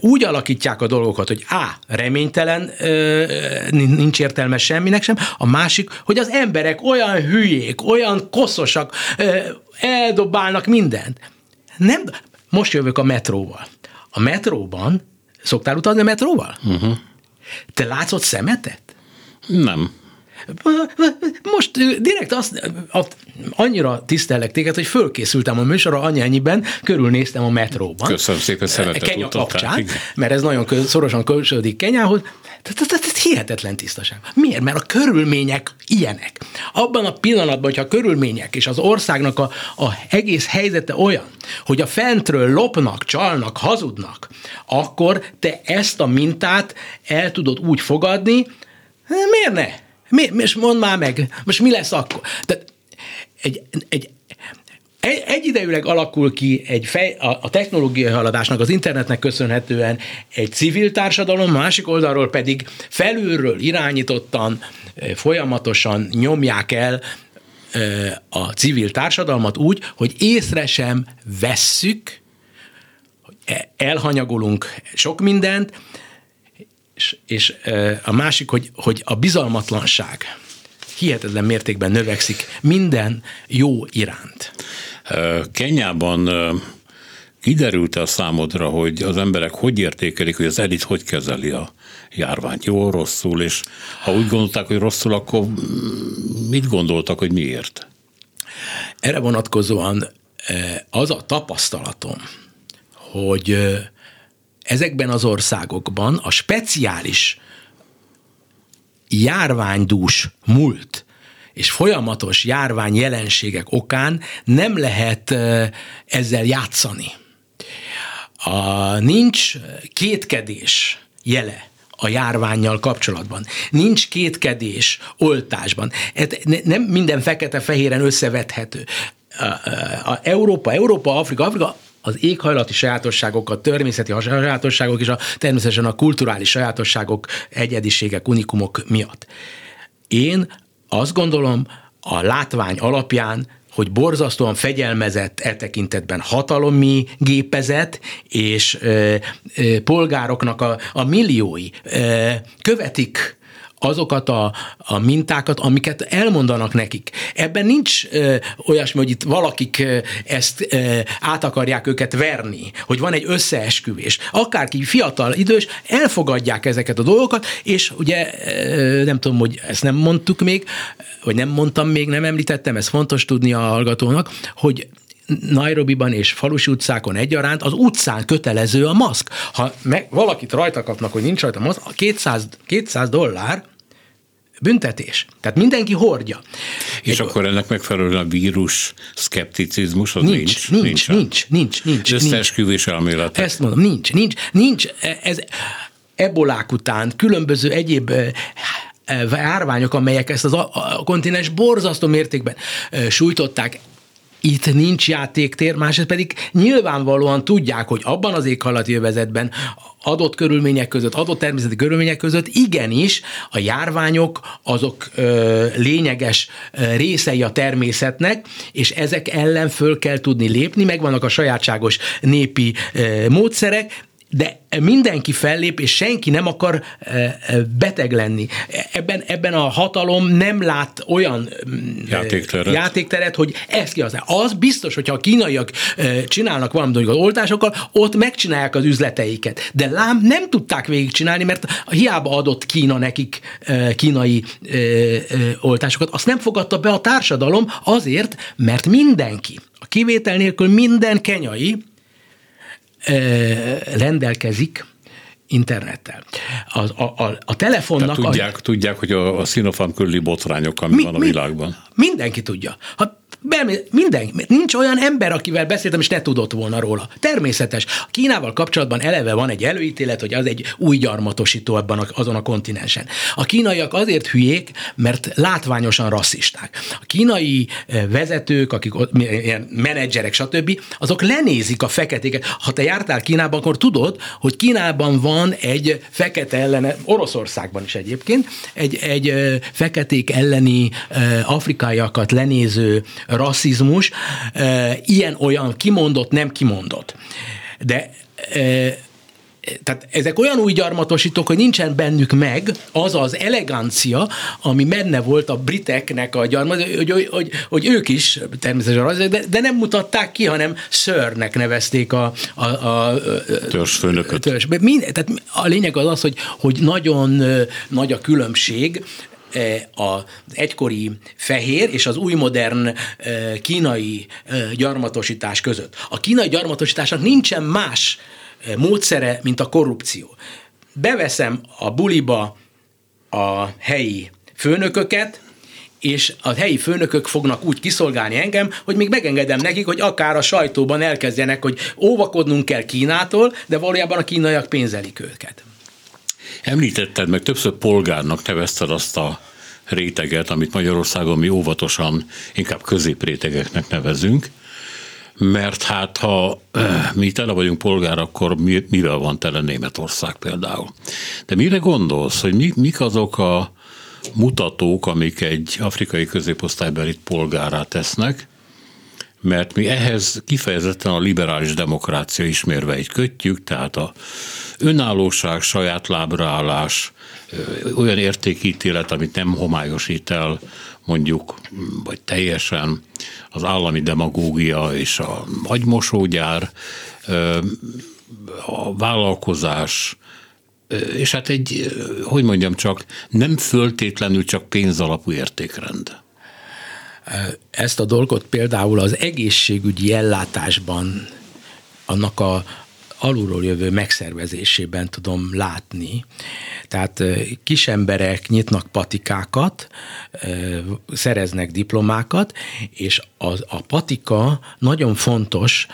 úgy alakítják a dolgokat, hogy A. reménytelen, nincs értelme semminek sem, a másik, hogy az emberek olyan hülyék, olyan koszosak, eldobálnak mindent. Nem, most jövök a metróval. A metróban, szoktál utazni a metróval? Uh-huh. Te látszod szemetet? Nem. Most direkt azt, annyira tisztellek téged, hogy fölkészültem a műsorra, annyiben körülnéztem a metróban. Köszönöm szépen, szeretet Kenya kapcsán, mert ez nagyon szorosan kösödik Kenyához. Tehát hihetetlen tisztaság. Miért? Mert a körülmények ilyenek. Abban a pillanatban, hogyha a körülmények és az országnak a, a egész helyzete olyan, hogy a fentről lopnak, csalnak, hazudnak, akkor te ezt a mintát el tudod úgy fogadni, miért ne? Mi, most mondd már meg, most mi lesz akkor? Tehát egy, egy, egy, egyidejűleg alakul ki egy fej, a, a technológiai haladásnak, az internetnek köszönhetően egy civil társadalom, másik oldalról pedig felülről irányítottan, folyamatosan nyomják el a civil társadalmat úgy, hogy észre sem vesszük, elhanyagolunk sok mindent, és, és a másik, hogy, hogy a bizalmatlanság hihetetlen mértékben növekszik minden jó iránt. Kenyában kiderült a számodra, hogy az emberek hogy értékelik, hogy az elit hogy kezeli a járványt, jó, rosszul, és ha úgy gondolták, hogy rosszul, akkor mit gondoltak, hogy miért? Erre vonatkozóan az a tapasztalatom, hogy ezekben az országokban a speciális járványdús múlt és folyamatos járvány jelenségek okán nem lehet ezzel játszani. A, nincs kétkedés jele a járványjal kapcsolatban. Nincs kétkedés oltásban. Nem minden fekete-fehéren összevethető. A, a, a Európa, Európa, Afrika, Afrika az éghajlati sajátosságok, a természeti sajátosságok és a, természetesen a kulturális sajátosságok, egyediségek, unikumok miatt. Én azt gondolom, a látvány alapján hogy borzasztóan fegyelmezett e tekintetben hatalomi gépezet, és ö, ö, polgároknak a, a milliói ö, követik azokat a, a mintákat, amiket elmondanak nekik. Ebben nincs ö, olyasmi, hogy itt valakik ö, ezt ö, át akarják őket verni, hogy van egy összeesküvés. Akárki fiatal, idős, elfogadják ezeket a dolgokat, és ugye ö, nem tudom, hogy ezt nem mondtuk még, vagy nem mondtam még, nem említettem, ez fontos tudni a hallgatónak, hogy Nairobiban és falusi utcákon egyaránt az utcán kötelező a maszk. Ha meg, valakit rajta kapnak, hogy nincs rajta maszk, 200, 200 dollár büntetés. Tehát mindenki hordja. És Egy, akkor ennek megfelelően a vírus szkepticizmus az nincs? Nincs, nincs, nincs, nincs. nincs Összeesküvés elmélet. Ezt mondom, nincs, nincs, nincs. Ez ebolák után különböző egyéb árványok, amelyek ezt az a, a kontinens borzasztó mértékben sújtották, itt nincs játéktér, másrészt pedig nyilvánvalóan tudják, hogy abban az éghajlati övezetben adott körülmények között, adott természeti körülmények között igenis a járványok azok ö, lényeges ö, részei a természetnek, és ezek ellen föl kell tudni lépni, megvannak a sajátságos népi ö, módszerek, de mindenki fellép, és senki nem akar beteg lenni. Ebben, ebben a hatalom nem lát olyan mm, játékteret, játékteret hogy ezt ki az. Az biztos, hogyha a kínaiak csinálnak valamit az oltásokkal, ott megcsinálják az üzleteiket. De lám nem tudták végigcsinálni, mert hiába adott Kína nekik kínai oltásokat. Azt nem fogadta be a társadalom azért, mert mindenki, a kivétel nélkül minden kenyai rendelkezik internettel. A, a, a, a telefonnak... Tehát tudják, a, tudják, hogy a, a Sinopharm körüli botrányok, ami mi, van a mi, világban. Mindenki tudja. Minden, nincs olyan ember, akivel beszéltem, és ne tudott volna róla. Természetes. A Kínával kapcsolatban eleve van egy előítélet, hogy az egy új gyarmatosító ebben a, azon a kontinensen. A kínaiak azért hülyék, mert látványosan rasszisták. A kínai eh, vezetők, akik ilyen menedzserek, stb., azok lenézik a feketéket. Ha te jártál Kínában, akkor tudod, hogy Kínában van egy fekete ellene, Oroszországban is egyébként, egy, egy eh, feketék elleni eh, afrikaiakat lenéző rasszizmus, ilyen-olyan kimondott, nem kimondott. De tehát ezek olyan új gyarmatosítók, hogy nincsen bennük meg az az elegancia, ami menne volt a briteknek a gyarmat, hogy, hogy, hogy, hogy ők is természetesen az, de, de nem mutatták ki, hanem szörnek nevezték a, a, a törzsfőnököt. Törzs. Mind, tehát a lényeg az az, hogy, hogy nagyon nagy a különbség E, az egykori fehér és az új modern e, kínai e, gyarmatosítás között. A kínai gyarmatosításnak nincsen más módszere, mint a korrupció. Beveszem a buliba a helyi főnököket, és a helyi főnökök fognak úgy kiszolgálni engem, hogy még megengedem nekik, hogy akár a sajtóban elkezdjenek, hogy óvakodnunk kell Kínától, de valójában a kínaiak pénzelik őket. Említetted, meg többször polgárnak nevezted azt a réteget, amit Magyarországon mi óvatosan inkább középrétegeknek nevezünk, mert hát ha eh, mi tele vagyunk polgár, akkor mi, mivel van tele Németország például. De mire gondolsz, hogy mi, mik azok a mutatók, amik egy afrikai középosztálybeli polgárá tesznek, mert mi ehhez kifejezetten a liberális demokrácia ismérveit kötjük, tehát a önállóság, saját lábraállás, olyan értékítélet, amit nem homályosít el mondjuk, vagy teljesen az állami demagógia és a agymosógyár, a vállalkozás, és hát egy, hogy mondjam csak, nem föltétlenül csak pénzalapú értékrend. Ezt a dolgot például az egészségügyi ellátásban annak a alulról jövő megszervezésében tudom látni. Tehát kis emberek nyitnak patikákat, szereznek diplomákat, és az, a patika nagyon fontos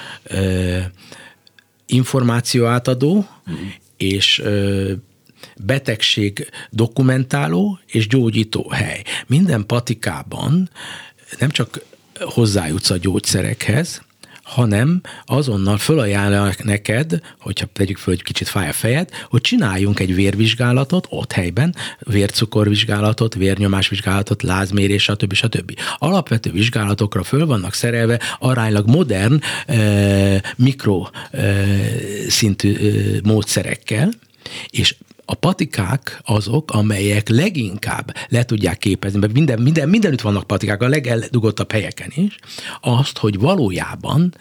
információ átadó, uh-huh. és betegség dokumentáló és gyógyító hely. Minden patikában nem csak hozzájutsz a gyógyszerekhez, hanem azonnal fölajánlják neked, hogyha tegyük föl, hogy kicsit fáj a fejed, hogy csináljunk egy vérvizsgálatot ott helyben, vércukorvizsgálatot, vérnyomásvizsgálatot, lázmérés, stb. stb. Alapvető vizsgálatokra föl vannak szerelve aránylag modern eh, mikro eh, szintű eh, módszerekkel, és a patikák azok, amelyek leginkább le tudják képezni, mert minden, minden, mindenütt vannak patikák, a legeldugottabb helyeken is, azt, hogy valójában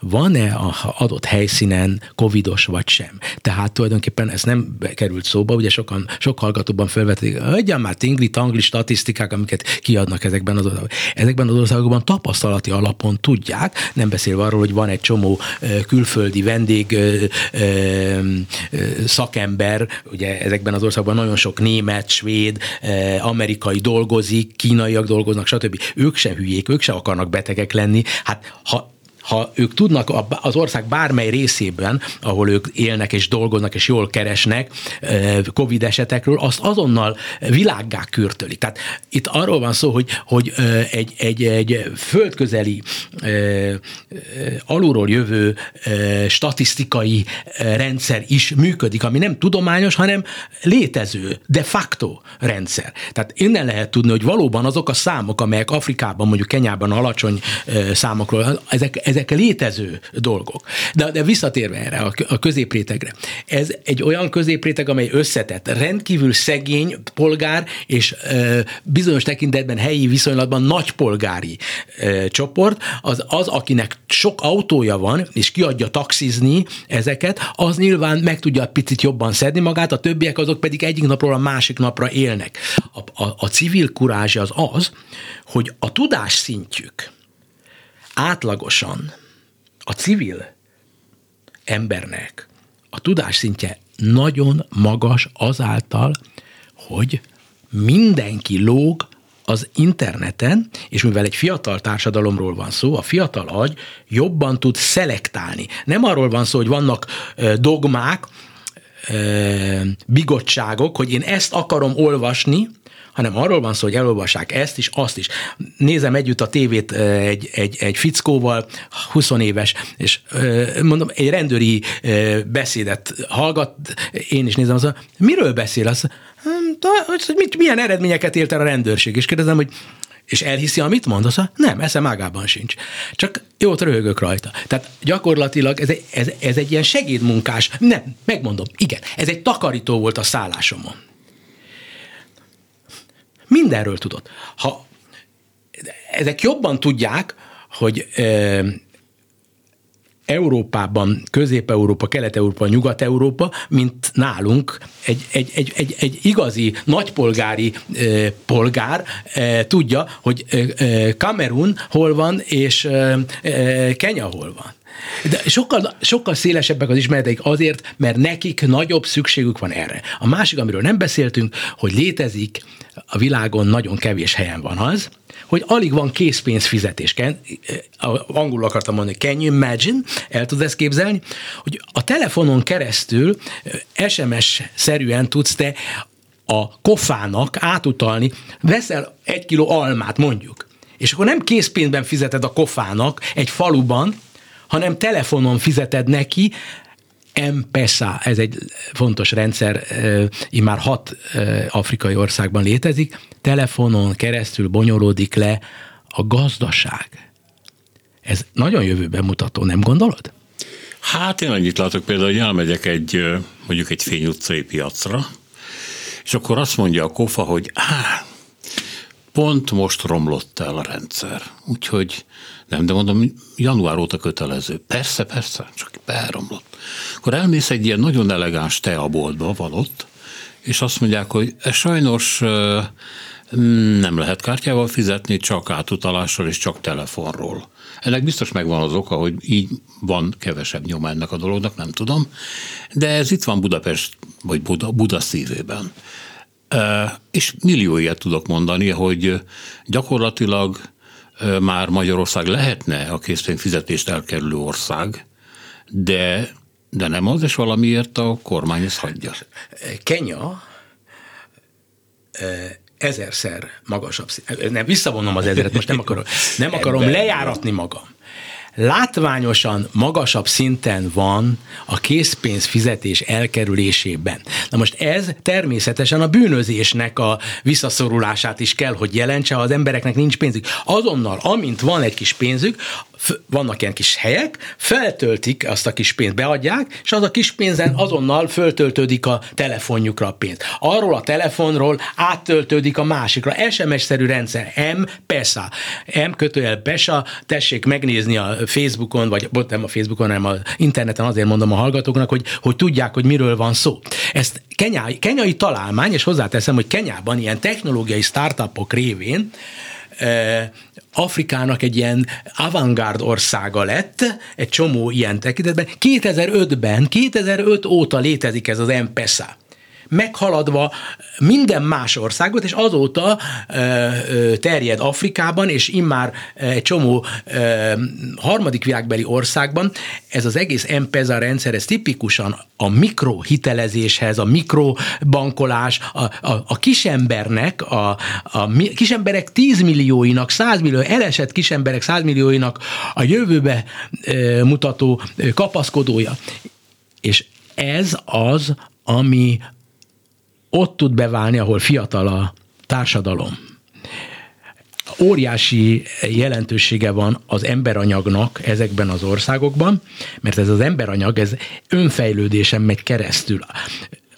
van-e a adott helyszínen covidos vagy sem. Tehát tulajdonképpen ez nem került szóba, ugye sokan, sok hallgatóban felvetik, hogy már tingli, tangli statisztikák, amiket kiadnak ezekben az országokban. Ezekben az országokban tapasztalati alapon tudják, nem beszélve arról, hogy van egy csomó külföldi vendég szakember, ugye ezekben az országokban nagyon sok német, svéd, amerikai dolgozik, kínaiak dolgoznak, stb. Ők se hülyék, ők se akarnak betegek lenni. Hát ha ha ők tudnak az ország bármely részében, ahol ők élnek és dolgoznak és jól keresnek COVID esetekről, azt azonnal világgá kürtöli. Tehát itt arról van szó, hogy, hogy egy, egy, egy földközeli alulról jövő statisztikai rendszer is működik, ami nem tudományos, hanem létező, de facto rendszer. Tehát innen lehet tudni, hogy valóban azok a számok, amelyek Afrikában, mondjuk Kenyában alacsony számokról, ezek, ezek ezek létező dolgok. De, de visszatérve erre, a, a középrétegre. Ez egy olyan középréteg, amely összetett, rendkívül szegény polgár, és e, bizonyos tekintetben helyi viszonylatban nagypolgári e, csoport, az, az, akinek sok autója van, és kiadja taxizni ezeket, az nyilván meg tudja picit jobban szedni magát, a többiek azok pedig egyik napról a másik napra élnek. A, a, a civil kurázs az az, hogy a tudás szintjük, átlagosan a civil embernek a tudás szintje nagyon magas azáltal, hogy mindenki lóg az interneten, és mivel egy fiatal társadalomról van szó, a fiatal agy jobban tud szelektálni. Nem arról van szó, hogy vannak dogmák, bigottságok, hogy én ezt akarom olvasni, hanem arról van szó, hogy elolvassák ezt is, azt is. Nézem együtt a tévét egy, egy, egy fickóval, 20 éves, és mondom, egy rendőri beszédet hallgat, én is nézem, az, miről beszél? Az, hogy mit, milyen eredményeket ért el a rendőrség? És kérdezem, hogy és elhiszi, amit mond, az nem, eszem ágában sincs. Csak jót röhögök rajta. Tehát gyakorlatilag ez ez, ez egy ilyen segédmunkás, nem, megmondom, igen, ez egy takarító volt a szállásomon. Mindenről tudott. Ha ezek jobban tudják, hogy e, Európában, Közép-Európa, Kelet-Európa, Nyugat-Európa, mint nálunk egy, egy, egy, egy, egy igazi nagypolgári e, polgár e, tudja, hogy e, Kamerun hol van, és e, e, Kenya hol van. De sokkal, sokkal szélesebbek az ismereteik azért, mert nekik nagyobb szükségük van erre. A másik, amiről nem beszéltünk, hogy létezik a világon nagyon kevés helyen van az, hogy alig van készpénzfizetés. Angolul akartam mondani, can you imagine? El tudod ezt képzelni? Hogy a telefonon keresztül SMS-szerűen tudsz te a kofának átutalni, veszel egy kiló almát mondjuk, és akkor nem készpénzben fizeted a kofának egy faluban, hanem telefonon fizeted neki, M-Pesa, ez egy fontos rendszer, már hat afrikai országban létezik, telefonon keresztül bonyolódik le a gazdaság. Ez nagyon jövőben mutató, nem gondolod? Hát én annyit látok például, hogy elmegyek egy, mondjuk egy fény utcai piacra, és akkor azt mondja a kofa, hogy á, pont most romlott el a rendszer. Úgyhogy nem, de mondom, január óta kötelező. Persze, persze, csak elromlott. Akkor elmész egy ilyen nagyon elegáns teaboltba, van ott, és azt mondják, hogy sajnos nem lehet kártyával fizetni, csak átutalással és csak telefonról. Ennek biztos megvan az oka, hogy így van kevesebb nyoma ennek a dolognak, nem tudom, de ez itt van Budapest, vagy Buda, Buda szívében. És millió ilyet tudok mondani, hogy gyakorlatilag már Magyarország lehetne a készpénzfizetést elkerülő ország, de, de nem az, és valamiért a kormány ezt hagyja. Kenya ezerszer magasabb, nem, visszavonom az ezeret, most nem akarom, nem [laughs] akarom lejáratni magam látványosan magasabb szinten van a készpénz fizetés elkerülésében. Na most ez természetesen a bűnözésnek a visszaszorulását is kell, hogy jelentse, ha az embereknek nincs pénzük. Azonnal, amint van egy kis pénzük, vannak ilyen kis helyek, feltöltik azt a kis pénzt, beadják, és az a kis pénzen azonnal föltöltődik a telefonjukra a pénz. Arról a telefonról áttöltődik a másikra. SMS-szerű rendszer, M PESA. M kötőjel PESA, tessék megnézni a Facebookon, vagy nem a Facebookon, hanem a interneten azért mondom a hallgatóknak, hogy, hogy tudják, hogy miről van szó. Ezt kenyai, kenyai találmány, és hozzáteszem, hogy Kenyában ilyen technológiai startupok révén Afrikának egy ilyen avantgárd országa lett, egy csomó ilyen tekintetben. 2005-ben, 2005 óta létezik ez az M-Pesa meghaladva minden más országot, és azóta terjed Afrikában, és immár egy csomó harmadik világbeli országban ez az egész M-Pesa rendszer, ez tipikusan a mikrohitelezéshez, a mikrobankolás, a, a, a kisembernek, a, a kisemberek 10 millióinak, 100 millió, elesett kisemberek 100 millióinak a jövőbe mutató kapaszkodója. És ez az, ami ott tud beválni, ahol fiatal a társadalom. Óriási jelentősége van az emberanyagnak ezekben az országokban, mert ez az emberanyag, ez önfejlődésen megy keresztül.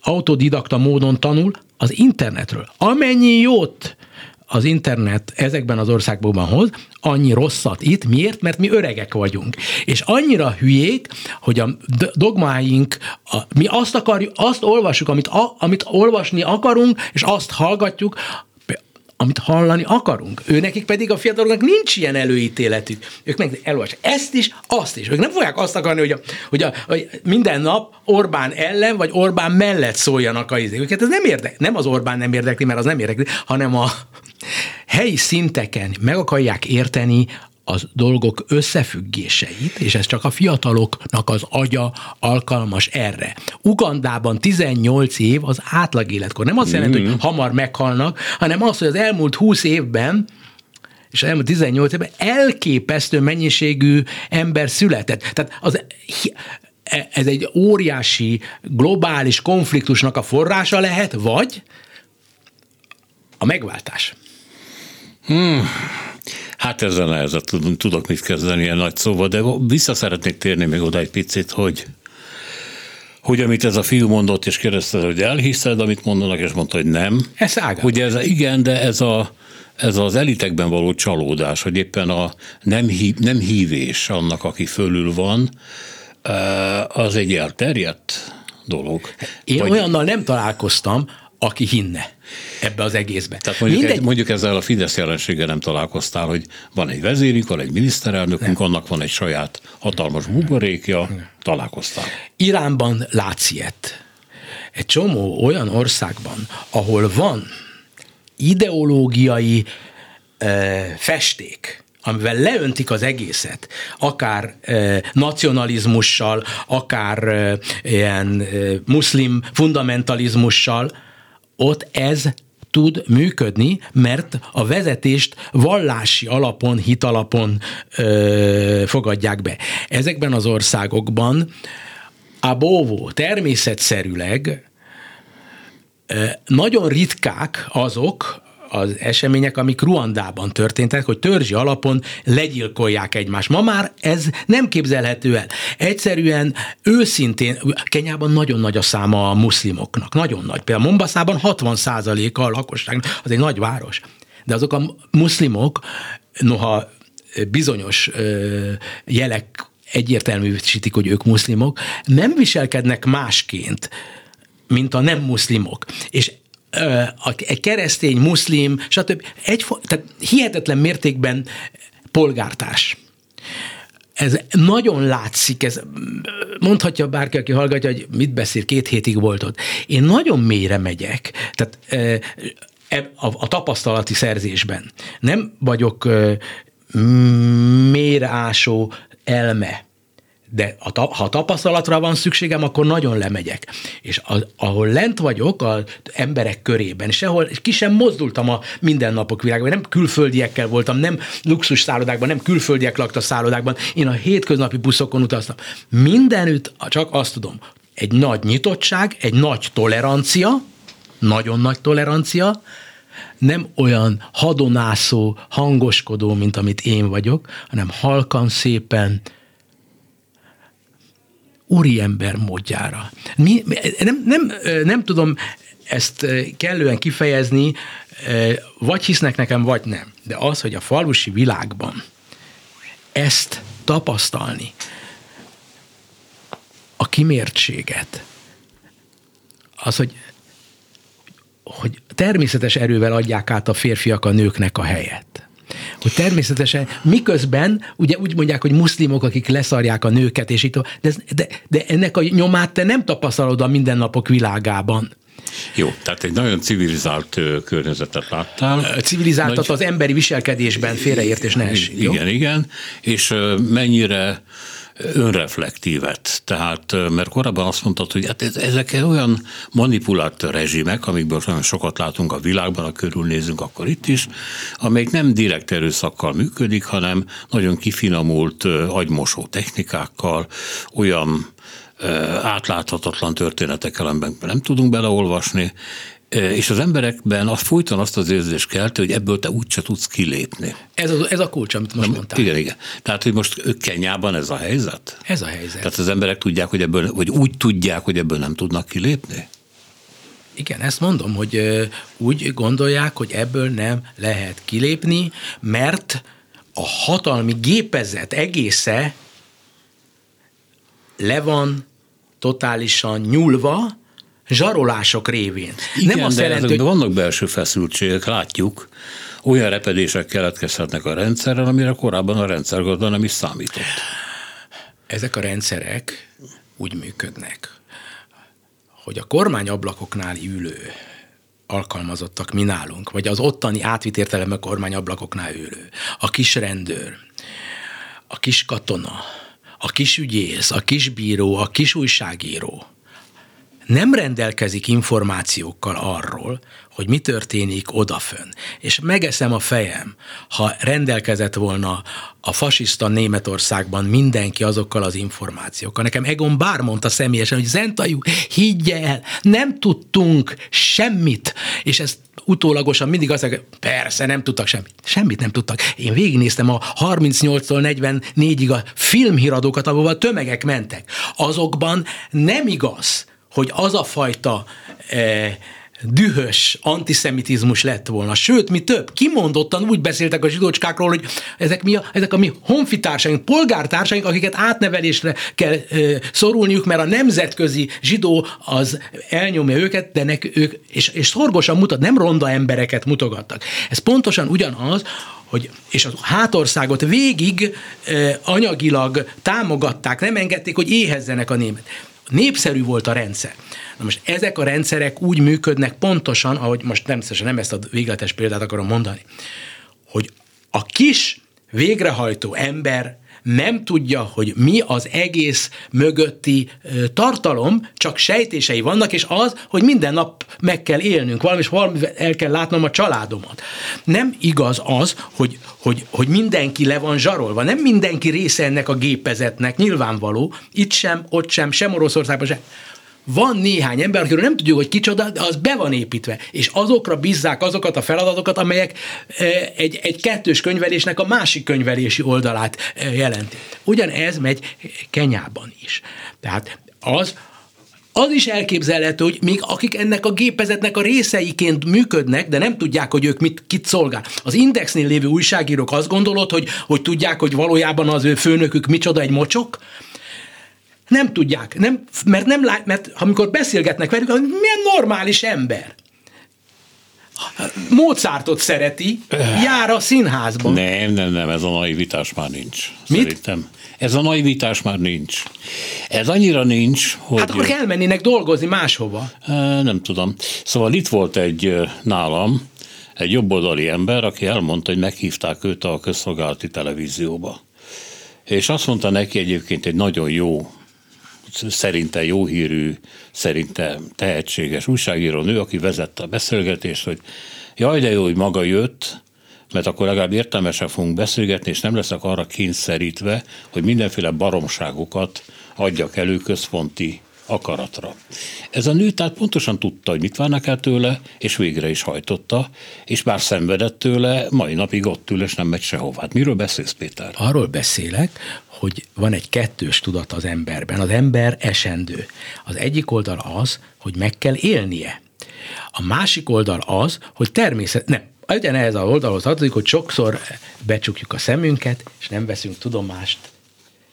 Autodidakta módon tanul az internetről. Amennyi jót az internet ezekben az országokban hoz, annyi rosszat itt. Miért? Mert mi öregek vagyunk. És annyira hülyék, hogy a dogmáink, a, mi azt akarjuk, azt olvassuk, amit, a, amit olvasni akarunk, és azt hallgatjuk, amit hallani akarunk. Ő nekik pedig a fiataloknak nincs ilyen előítéletük. Ők meg elolvassák ezt is, azt is. Ők nem fogják azt akarni, hogy, a, hogy, a, hogy minden nap Orbán ellen, vagy Orbán mellett szóljanak a izék. Ez nem érdekli. Nem az Orbán nem érdekli, mert az nem érdekli, hanem a helyi szinteken meg akarják érteni az dolgok összefüggéseit, és ez csak a fiataloknak az agya alkalmas erre. Ugandában 18 év az átlag életkor. Nem azt jelenti, hogy mm. hamar meghalnak, hanem az, hogy az elmúlt 20 évben és elmúlt 18 évben elképesztő mennyiségű ember született. Tehát az, ez egy óriási globális konfliktusnak a forrása lehet, vagy a megváltás. Hmm. Hát ezzel nehezet tudok mit kezdeni ilyen nagy szóval, de vissza szeretnék térni még oda egy picit, hogy hogy amit ez a fiú mondott, és kérdezte, hogy elhiszed, amit mondanak, és mondta, hogy nem. Ez ágában. Ugye ez, igen, de ez, a, ez az elitekben való csalódás, hogy éppen a nem, hív, nem hívés annak, aki fölül van, az egy elterjedt dolog. Én Vagy... olyannal nem találkoztam, aki hinne ebbe az egészbe. Tehát mondjuk, Mindegy... egy, mondjuk ezzel a Fidesz jelenséggel nem találkoztál, hogy van egy vezérünk, van egy miniszterelnökünk, nem. annak van egy saját hatalmas buborékja, találkoztál. Iránban látsz ilyet. Egy csomó olyan országban, ahol van ideológiai e, festék, amivel leöntik az egészet, akár e, nacionalizmussal, akár e, ilyen e, muszlim fundamentalizmussal, ott ez tud működni, mert a vezetést vallási alapon, hitalapon ö, fogadják be. Ezekben az országokban a bóvó természetszerűleg nagyon ritkák azok, az események, amik Ruandában történtek, hogy törzsi alapon legyilkolják egymást. Ma már ez nem képzelhető el. Egyszerűen őszintén, Kenyában nagyon nagy a száma a muszlimoknak, nagyon nagy. Például Mombaszában 60 a lakosságnak, az egy nagy város. De azok a muszlimok, noha bizonyos jelek egyértelműsítik, hogy ők muszlimok, nem viselkednek másként, mint a nem muszlimok. És egy keresztény, muszlim, stb. Egy, tehát hihetetlen mértékben polgártárs. Ez nagyon látszik, ez mondhatja bárki, aki hallgatja, hogy mit beszél, két hétig volt ott. Én nagyon mélyre megyek, tehát a, a tapasztalati szerzésben. Nem vagyok mérásó elme de a, ha tapasztalatra van szükségem, akkor nagyon lemegyek. És az, ahol lent vagyok az emberek körében, sehol ki sem mozdultam a mindennapok világban, nem külföldiekkel voltam, nem luxus szállodákban, nem külföldiek lakta szállodákban, én a hétköznapi buszokon utaztam. Mindenütt csak azt tudom, egy nagy nyitottság, egy nagy tolerancia, nagyon nagy tolerancia, nem olyan hadonászó, hangoskodó, mint amit én vagyok, hanem halkan, szépen, úriember módjára. Mi, nem, nem, nem tudom ezt kellően kifejezni, vagy hisznek nekem, vagy nem. De az, hogy a falusi világban ezt tapasztalni, a kimértséget, az, hogy, hogy természetes erővel adják át a férfiak a nőknek a helyet hogy természetesen miközben ugye úgy mondják, hogy muszlimok, akik leszarják a nőket, és itt, de, de, de ennek a nyomát te nem tapasztalod a mindennapok világában. Jó, tehát egy nagyon civilizált környezetet láttál. Civilizáltat Nagy... az emberi viselkedésben félreértés ne esik, Igen, jó? igen, és mennyire önreflektívet. Tehát, mert korábban azt mondtad, hogy hát ezek olyan manipulált rezsimek, amikből nagyon sokat látunk a világban, ha körülnézünk, akkor itt is, amelyik nem direkt erőszakkal működik, hanem nagyon kifinomult agymosó technikákkal, olyan átláthatatlan történetekkel, amiben nem tudunk beleolvasni, és az emberekben azt folyton azt az érzést kelti, hogy ebből te úgyse tudsz kilépni. Ez a, ez a kulcs, amit most mondtál. Igen, igen. Tehát, hogy most Kenyában ez a helyzet? Ez a helyzet. Tehát az emberek tudják, hogy ebből, vagy úgy tudják, hogy ebből nem tudnak kilépni? Igen, ezt mondom, hogy úgy gondolják, hogy ebből nem lehet kilépni, mert a hatalmi gépezet egésze le van totálisan nyúlva, zsarolások révén. Igen, nem azt de jelenti, hogy... vannak belső feszültségek, látjuk. Olyan repedések keletkezhetnek a rendszerrel, amire korábban a rendszergazda nem is számított. Ezek a rendszerek úgy működnek, hogy a kormányablakoknál ülő alkalmazottak mi nálunk, vagy az ottani átvitt értelemben kormányablakoknál ülő, a kis rendőr, a kis katona, a kis ügyész, a kis bíró, a kis újságíró, nem rendelkezik információkkal arról, hogy mi történik odafön. És megeszem a fejem, ha rendelkezett volna a fasiszta Németországban mindenki azokkal az információkkal. Nekem Egon Bár mondta személyesen, hogy Zentajú, higgy el, nem tudtunk semmit, és ezt utólagosan mindig azt mondják, persze, nem tudtak semmit. Semmit nem tudtak. Én végignéztem a 38-tól 44-ig a filmhíradókat, ahol tömegek mentek. Azokban nem igaz, hogy az a fajta e, dühös antiszemitizmus lett volna. Sőt, mi több, kimondottan úgy beszéltek a zsidócskákról, hogy ezek, mi a, ezek a mi honfitársaink, polgártársaink, akiket átnevelésre kell e, szorulniuk, mert a nemzetközi zsidó az elnyomja őket, de nek, ők, és, és szorgosan mutat, nem ronda embereket mutogattak. Ez pontosan ugyanaz, hogy, és a hátországot végig e, anyagilag támogatták, nem engedték, hogy éhezzenek a német népszerű volt a rendszer. Na most ezek a rendszerek úgy működnek pontosan, ahogy most nem, nem ezt a végletes példát akarom mondani, hogy a kis végrehajtó ember nem tudja, hogy mi az egész mögötti tartalom, csak sejtései vannak, és az, hogy minden nap meg kell élnünk valami, és valami el kell látnom a családomat. Nem igaz az, hogy, hogy, hogy mindenki le van zsarolva, nem mindenki része ennek a gépezetnek, nyilvánvaló, itt sem, ott sem, sem Oroszországban sem van néhány ember, akiről nem tudjuk, hogy kicsoda, de az be van építve, és azokra bízzák azokat a feladatokat, amelyek e, egy, egy kettős könyvelésnek a másik könyvelési oldalát e, jelenti. Ugyanez megy Kenyában is. Tehát az, az is elképzelhető, hogy még akik ennek a gépezetnek a részeiként működnek, de nem tudják, hogy ők mit, kit szolgál. Az Indexnél lévő újságírók azt gondolod, hogy, hogy tudják, hogy valójában az ő főnökük micsoda egy mocsok? Nem tudják, nem, mert, nem lát, mert amikor beszélgetnek velük, milyen normális ember. Mozartot szereti, jár a színházban. Nem, nem, nem, ez a naivitás már nincs. Mit? Szerintem. Ez a naivitás már nincs. Ez annyira nincs, hogy... Hát akkor elmennének dolgozni máshova. Nem tudom. Szóval itt volt egy nálam, egy jobboldali ember, aki elmondta, hogy meghívták őt a közszolgálati televízióba. És azt mondta neki egyébként egy nagyon jó, szerinte jó hírű, szerinte tehetséges újságíró nő, aki vezette a beszélgetést, hogy jaj, de jó, hogy maga jött, mert akkor legalább értelmesen fogunk beszélgetni, és nem leszek arra kényszerítve, hogy mindenféle baromságokat adjak elő központi akaratra. Ez a nő tehát pontosan tudta, hogy mit várnak el tőle, és végre is hajtotta, és bár szenvedett tőle, mai napig ott ül, és nem megy sehová. Hát miről beszélsz, Péter? Arról beszélek, hogy van egy kettős tudat az emberben. Az ember esendő. Az egyik oldal az, hogy meg kell élnie. A másik oldal az, hogy természet, nem, ehhez a oldalhoz tartozik, hogy sokszor becsukjuk a szemünket, és nem veszünk tudomást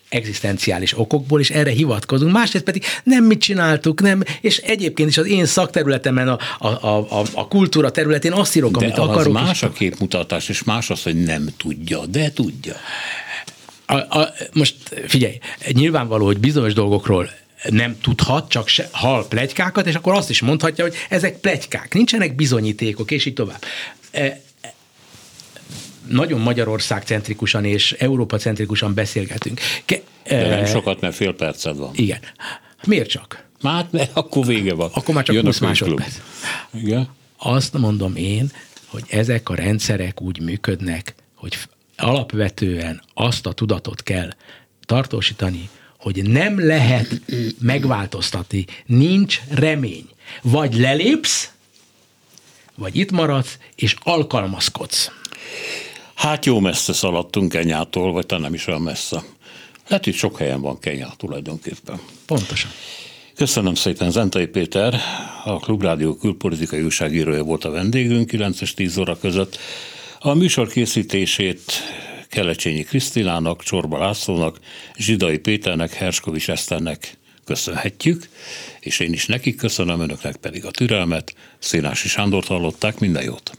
egzisztenciális okokból, és erre hivatkozunk. Másrészt pedig nem mit csináltuk, nem, és egyébként is az én szakterületemen, a, a, a, a kultúra területén azt írok, de amit az akarok. más a képmutatás, és más az, hogy nem tudja, de tudja. A, a, most figyelj, nyilvánvaló, hogy bizonyos dolgokról nem tudhat, csak se, hal plegykákat, és akkor azt is mondhatja, hogy ezek plegykák, nincsenek bizonyítékok, és így tovább. E, nagyon Magyarország centrikusan és Európa centrikusan beszélgetünk. Ke, De nem sokat, mert fél perced van. Igen. Miért csak? Már, akkor vége van. Akkor már csak Jön 20 másodperc. Igen? Azt mondom én, hogy ezek a rendszerek úgy működnek, hogy alapvetően azt a tudatot kell tartósítani, hogy nem lehet megváltoztatni, nincs remény. Vagy lelépsz, vagy itt maradsz, és alkalmazkodsz. Hát jó messze szaladtunk Kenyától, vagy talán nem is olyan messze. Lehet, hogy sok helyen van Kenya tulajdonképpen. Pontosan. Köszönöm szépen, Zentai Péter, a Klubrádió külpolitikai újságírója volt a vendégünk 9 és 10 óra között. A műsor készítését Kelecsényi Krisztinának, Csorba Lászlónak, Zsidai Péternek, Herskovics Eszternek köszönhetjük, és én is nekik köszönöm, önöknek pedig a türelmet. Szénási Sándort hallották, minden jót!